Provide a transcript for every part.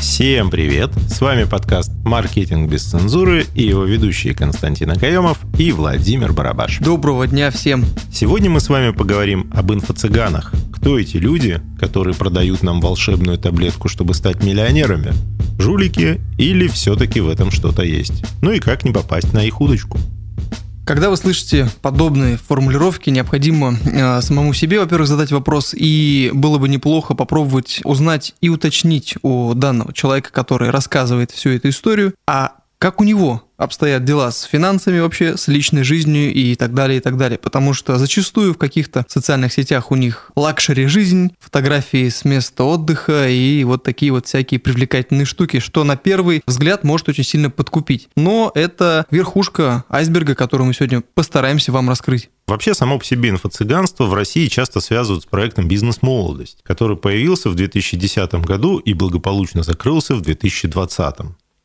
Всем привет! С вами подкаст «Маркетинг без цензуры» и его ведущие Константин Акаемов и Владимир Барабаш. Доброго дня всем! Сегодня мы с вами поговорим об инфо-цыганах. Кто эти люди, которые продают нам волшебную таблетку, чтобы стать миллионерами? Жулики или все-таки в этом что-то есть? Ну и как не попасть на их удочку? Когда вы слышите подобные формулировки, необходимо э, самому себе, во-первых, задать вопрос, и было бы неплохо попробовать узнать и уточнить у данного человека, который рассказывает всю эту историю, а как у него обстоят дела с финансами вообще, с личной жизнью и так далее, и так далее. Потому что зачастую в каких-то социальных сетях у них luxury жизнь, фотографии с места отдыха и вот такие вот всякие привлекательные штуки, что на первый взгляд может очень сильно подкупить. Но это верхушка айсберга, которую мы сегодня постараемся вам раскрыть. Вообще, само по себе инфо-цыганство в России часто связывают с проектом «Бизнес-молодость», который появился в 2010 году и благополучно закрылся в 2020.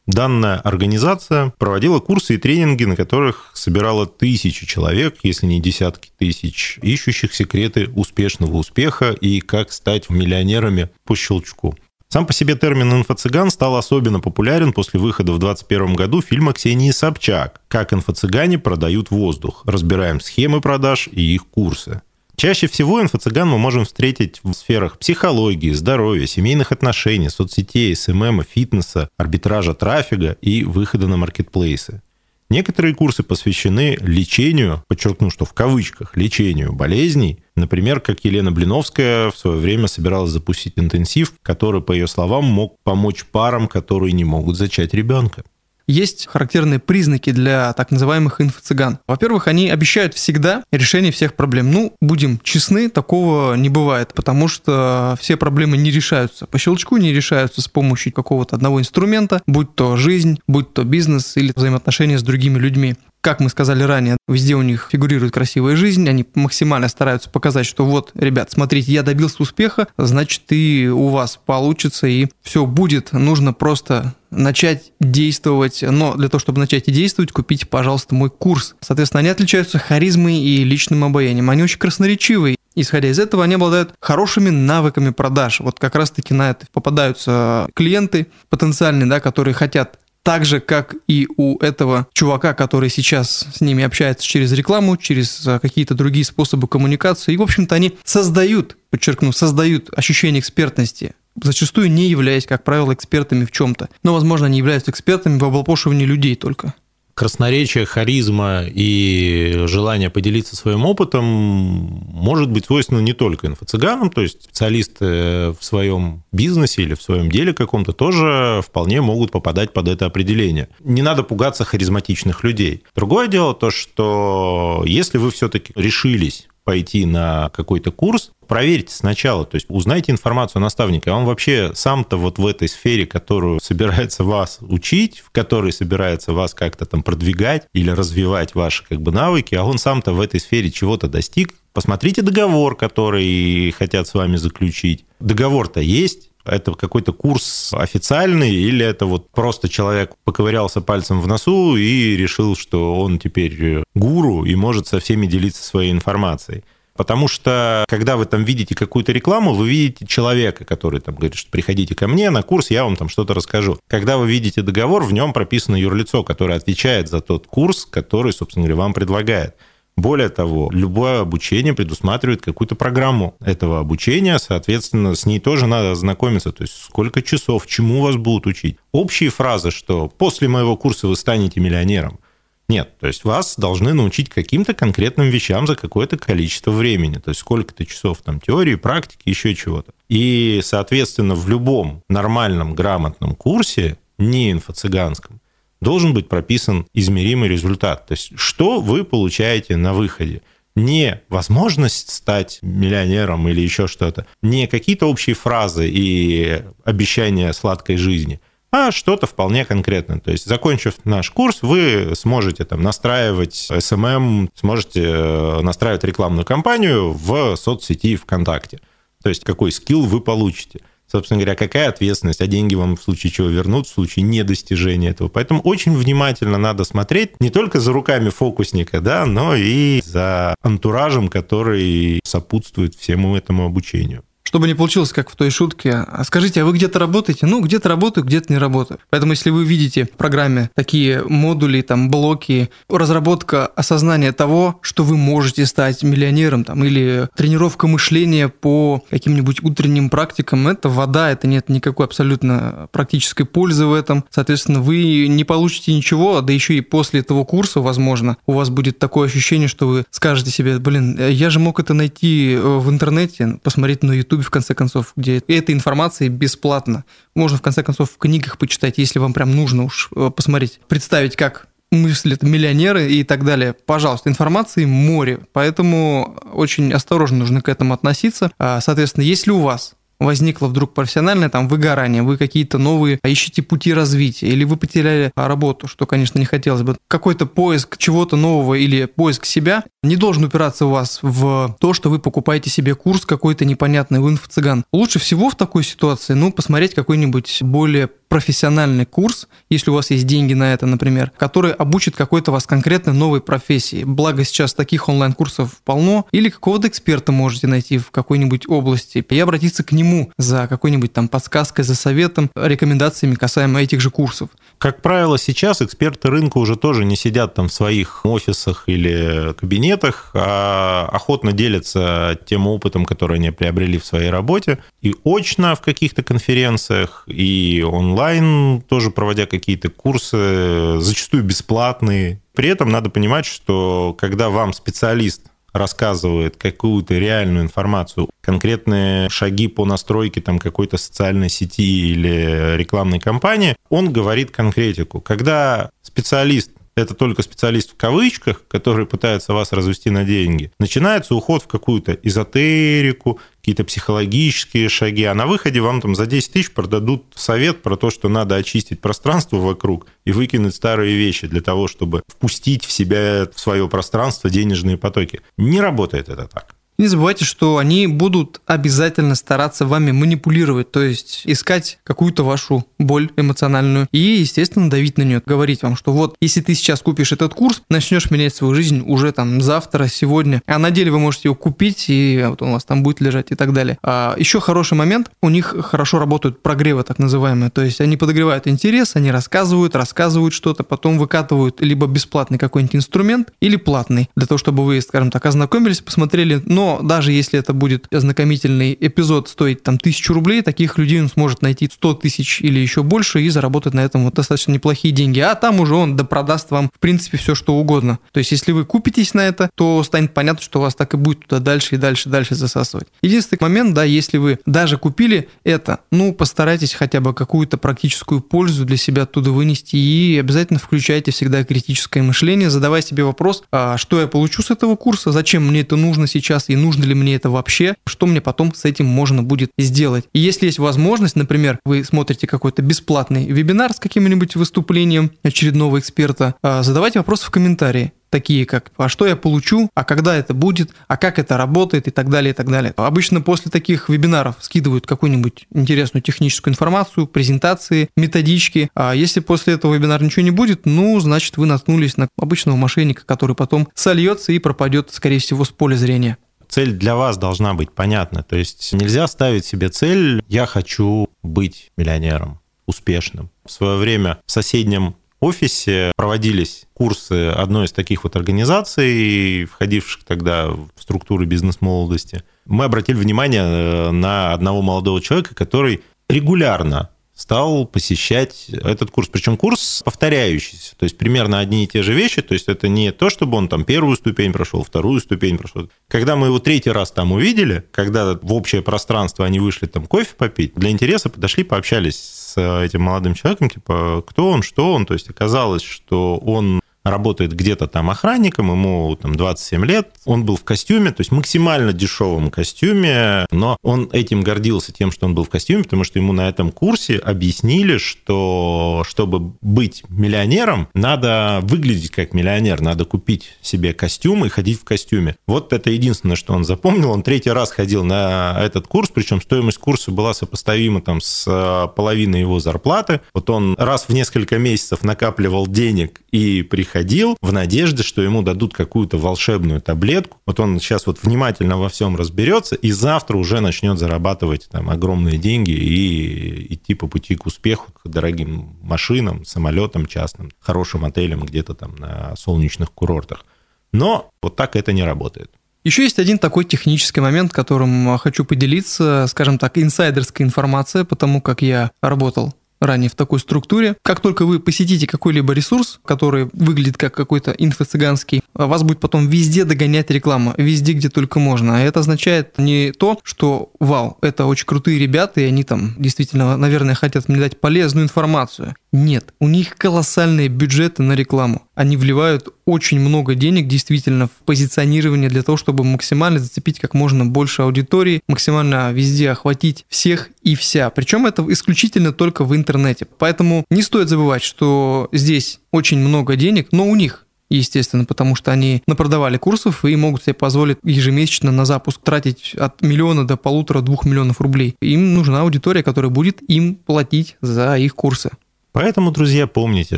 Данная организация проводила курсы и тренинги, на которых собирала тысячи человек, если не десятки тысяч, ищущих секреты успешного успеха и как стать миллионерами по щелчку. Сам по себе термин «инфо-цыган» стал особенно популярен после выхода в 2021 году фильма Ксении Собчак «Как инфо-цыгане продают воздух». Разбираем схемы продаж и их курсы. Чаще всего инфо-цыган мы можем встретить в сферах психологии, здоровья, семейных отношений, соцсетей, SMM, фитнеса, арбитража трафика и выхода на маркетплейсы. Некоторые курсы посвящены лечению, подчеркну, что в кавычках, лечению болезней. Например, как Елена Блиновская в свое время собиралась запустить интенсив, который, по ее словам, мог помочь парам, которые не могут зачать ребенка. Есть характерные признаки для так называемых инфо-цыган. Во-первых, они обещают всегда решение всех проблем. Ну, будем честны, такого не бывает, потому что все проблемы не решаются. По щелчку не решаются с помощью какого-то одного инструмента, будь то жизнь, будь то бизнес или взаимоотношения с другими людьми как мы сказали ранее, везде у них фигурирует красивая жизнь, они максимально стараются показать, что вот, ребят, смотрите, я добился успеха, значит и у вас получится, и все будет, нужно просто начать действовать, но для того, чтобы начать действовать, купите, пожалуйста, мой курс. Соответственно, они отличаются харизмой и личным обаянием, они очень красноречивые, Исходя из этого, они обладают хорошими навыками продаж. Вот как раз-таки на это попадаются клиенты потенциальные, да, которые хотят так же, как и у этого чувака, который сейчас с ними общается через рекламу, через а, какие-то другие способы коммуникации. И, в общем-то, они создают, подчеркну, создают ощущение экспертности, зачастую не являясь, как правило, экспертами в чем-то. Но, возможно, они являются экспертами в облапошивании людей только красноречие, харизма и желание поделиться своим опытом может быть свойственно не только инфо-цыганам, то есть специалисты в своем бизнесе или в своем деле каком-то тоже вполне могут попадать под это определение. Не надо пугаться харизматичных людей. Другое дело то, что если вы все-таки решились пойти на какой-то курс, проверьте сначала, то есть узнайте информацию наставника. Он вообще сам-то вот в этой сфере, которую собирается вас учить, в которой собирается вас как-то там продвигать или развивать ваши как бы навыки, а он сам-то в этой сфере чего-то достиг, посмотрите договор, который хотят с вами заключить. Договор-то есть, это какой-то курс официальный или это вот просто человек поковырялся пальцем в носу и решил, что он теперь гуру и может со всеми делиться своей информацией. Потому что, когда вы там видите какую-то рекламу, вы видите человека, который там говорит, что приходите ко мне на курс, я вам там что-то расскажу. Когда вы видите договор, в нем прописано юрлицо, которое отвечает за тот курс, который, собственно говоря, вам предлагает. Более того, любое обучение предусматривает какую-то программу этого обучения, соответственно, с ней тоже надо ознакомиться, то есть сколько часов, чему вас будут учить. Общие фразы, что после моего курса вы станете миллионером. Нет, то есть вас должны научить каким-то конкретным вещам за какое-то количество времени, то есть сколько-то часов там теории, практики, еще чего-то. И, соответственно, в любом нормальном, грамотном курсе, не инфо-цыганском, должен быть прописан измеримый результат. То есть что вы получаете на выходе? не возможность стать миллионером или еще что-то, не какие-то общие фразы и обещания сладкой жизни, а что-то вполне конкретное. То есть, закончив наш курс, вы сможете там настраивать SMM, сможете э, настраивать рекламную кампанию в соцсети ВКонтакте. То есть, какой скилл вы получите – собственно говоря, какая ответственность, а деньги вам в случае чего вернут, в случае недостижения этого. Поэтому очень внимательно надо смотреть не только за руками фокусника, да, но и за антуражем, который сопутствует всему этому обучению. Чтобы не получилось, как в той шутке, а скажите, а вы где-то работаете? Ну, где-то работаю, где-то не работаю. Поэтому, если вы видите в программе такие модули, там, блоки, разработка осознания того, что вы можете стать миллионером, там, или тренировка мышления по каким-нибудь утренним практикам, это вода, это нет никакой абсолютно практической пользы в этом. Соответственно, вы не получите ничего, да еще и после этого курса, возможно, у вас будет такое ощущение, что вы скажете себе, блин, я же мог это найти э, в интернете, посмотреть на YouTube, в конце концов, где эта информация бесплатно. Можно, в конце концов, в книгах почитать, если вам прям нужно уж э, посмотреть, представить, как мыслят миллионеры и так далее. Пожалуйста, информации море, поэтому очень осторожно нужно к этому относиться. А, соответственно, если у вас возникло вдруг профессиональное там выгорание, вы какие-то новые ищете пути развития, или вы потеряли работу, что, конечно, не хотелось бы. Какой-то поиск чего-то нового или поиск себя не должен упираться у вас в то, что вы покупаете себе курс какой-то непонятный в инфо-цыган. Лучше всего в такой ситуации, ну, посмотреть какой-нибудь более профессиональный курс, если у вас есть деньги на это, например, который обучит какой-то вас конкретной новой профессии. Благо сейчас таких онлайн-курсов полно. Или какого-то эксперта можете найти в какой-нибудь области и обратиться к нему за какой-нибудь там подсказкой, за советом, рекомендациями касаемо этих же курсов. Как правило, сейчас эксперты рынка уже тоже не сидят там в своих офисах или кабинетах, а охотно делятся тем опытом, который они приобрели в своей работе, и очно в каких-то конференциях, и онлайн, тоже проводя какие-то курсы, зачастую бесплатные. При этом надо понимать, что когда вам специалист рассказывает какую-то реальную информацию, конкретные шаги по настройке там какой-то социальной сети или рекламной кампании, он говорит конкретику. Когда специалист это только специалист в кавычках, который пытается вас развести на деньги, начинается уход в какую-то эзотерику, какие-то психологические шаги, а на выходе вам там за 10 тысяч продадут совет про то, что надо очистить пространство вокруг и выкинуть старые вещи для того, чтобы впустить в себя, в свое пространство денежные потоки. Не работает это так. Не забывайте, что они будут обязательно стараться вами манипулировать, то есть искать какую-то вашу боль эмоциональную и, естественно, давить на нее, говорить вам, что вот, если ты сейчас купишь этот курс, начнешь менять свою жизнь уже там завтра, сегодня, а на деле вы можете его купить, и вот он у вас там будет лежать и так далее. А еще хороший момент, у них хорошо работают прогревы так называемые, то есть они подогревают интерес, они рассказывают, рассказывают что-то, потом выкатывают либо бесплатный какой-нибудь инструмент, или платный, для того, чтобы вы, скажем так, ознакомились, посмотрели, но но даже если это будет ознакомительный эпизод стоить там тысячу рублей, таких людей он сможет найти 100 тысяч или еще больше и заработать на этом вот достаточно неплохие деньги. А там уже он допродаст вам, в принципе, все что угодно. То есть, если вы купитесь на это, то станет понятно, что вас так и будет туда дальше и дальше, дальше засасывать. Единственный момент, да, если вы даже купили это, ну, постарайтесь хотя бы какую-то практическую пользу для себя оттуда вынести и обязательно включайте всегда критическое мышление, задавая себе вопрос, а что я получу с этого курса, зачем мне это нужно сейчас и нужно ли мне это вообще, что мне потом с этим можно будет сделать. И если есть возможность, например, вы смотрите какой-то бесплатный вебинар с каким-нибудь выступлением очередного эксперта, а, задавайте вопросы в комментарии такие как «а что я получу?», «а когда это будет?», «а как это работает?» и так далее, и так далее. Обычно после таких вебинаров скидывают какую-нибудь интересную техническую информацию, презентации, методички. А если после этого вебинара ничего не будет, ну, значит, вы наткнулись на обычного мошенника, который потом сольется и пропадет, скорее всего, с поля зрения цель для вас должна быть понятна. То есть нельзя ставить себе цель «я хочу быть миллионером, успешным». В свое время в соседнем офисе проводились курсы одной из таких вот организаций, входивших тогда в структуры бизнес-молодости. Мы обратили внимание э, на одного молодого человека, который регулярно стал посещать этот курс. Причем курс повторяющийся, то есть примерно одни и те же вещи, то есть это не то, чтобы он там первую ступень прошел, вторую ступень прошел. Когда мы его третий раз там увидели, когда в общее пространство они вышли там кофе попить, для интереса подошли, пообщались с этим молодым человеком, типа, кто он, что он, то есть оказалось, что он работает где-то там охранником, ему там 27 лет, он был в костюме, то есть максимально дешевом костюме, но он этим гордился тем, что он был в костюме, потому что ему на этом курсе объяснили, что чтобы быть миллионером, надо выглядеть как миллионер, надо купить себе костюм и ходить в костюме. Вот это единственное, что он запомнил. Он третий раз ходил на этот курс, причем стоимость курса была сопоставима там с э, половиной его зарплаты. Вот он раз в несколько месяцев накапливал денег и приходил приходил в надежде, что ему дадут какую-то волшебную таблетку. Вот он сейчас вот внимательно во всем разберется, и завтра уже начнет зарабатывать там огромные деньги и идти по пути к успеху, к дорогим машинам, самолетам частным, хорошим отелям где-то там на солнечных курортах. Но вот так это не работает. Еще есть один такой технический момент, которым хочу поделиться, скажем так, инсайдерская информация, потому как я работал ранее в такой структуре. Как только вы посетите какой-либо ресурс, который выглядит как какой-то инфо-цыганский, вас будет потом везде догонять реклама, везде, где только можно. А это означает не то, что вау, это очень крутые ребята, и они там действительно, наверное, хотят мне дать полезную информацию. Нет, у них колоссальные бюджеты на рекламу. Они вливают очень много денег действительно в позиционирование для того, чтобы максимально зацепить как можно больше аудитории, максимально везде охватить всех и вся. Причем это исключительно только в интернете. Поэтому не стоит забывать, что здесь очень много денег, но у них естественно, потому что они напродавали курсов и могут себе позволить ежемесячно на запуск тратить от миллиона до полутора-двух миллионов рублей. Им нужна аудитория, которая будет им платить за их курсы. Поэтому, друзья, помните,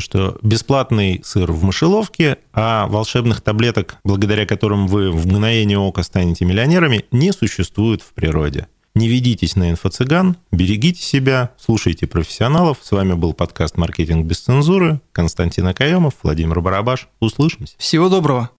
что бесплатный сыр в мышеловке, а волшебных таблеток, благодаря которым вы в мгновение ока станете миллионерами, не существует в природе. Не ведитесь на инфо-цыган, берегите себя, слушайте профессионалов. С вами был подкаст «Маркетинг без цензуры». Константин Акаемов, Владимир Барабаш. Услышимся. Всего доброго.